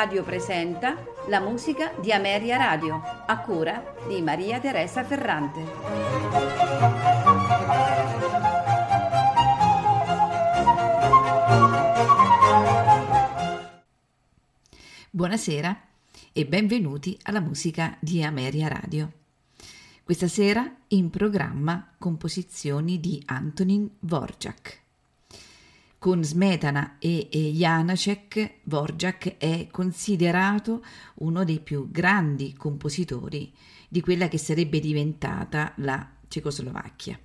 Radio presenta la musica di Ameria Radio, a cura di Maria Teresa Ferrante. Buonasera e benvenuti alla musica di Ameria Radio. Questa sera in programma composizioni di Antonin Vorjak. Con Smetana e Janacek, Vorjak è considerato uno dei più grandi compositori di quella che sarebbe diventata la Cecoslovacchia.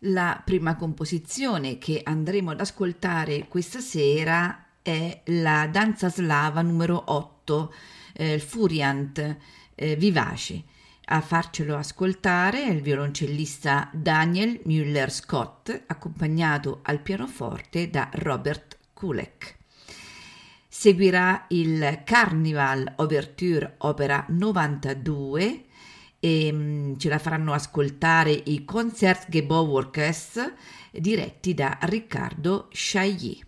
La prima composizione che andremo ad ascoltare questa sera è la danza slava numero 8, eh, Furiant eh, Vivace a farcelo ascoltare è il violoncellista Daniel Müller-Scott, accompagnato al pianoforte da Robert Kulek. Seguirà il Carnival Overture Opera 92 e mm, ce la faranno ascoltare i Concertgebouworkes diretti da Riccardo Chailly.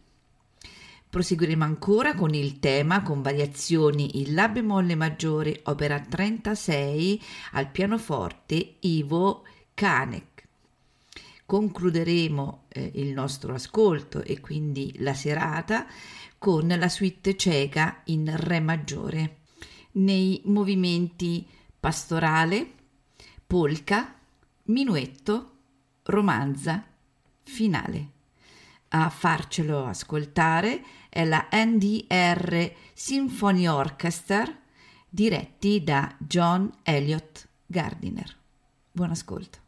Proseguiremo ancora con il tema con variazioni in La bemolle maggiore, opera 36 al pianoforte Ivo Kanek. Concluderemo eh, il nostro ascolto e quindi la serata con la suite ceca in Re maggiore. Nei movimenti pastorale, polka, minuetto, romanza, finale. A farcelo ascoltare è la NDR Symphony Orchestra diretti da John Elliott Gardiner. Buon ascolto.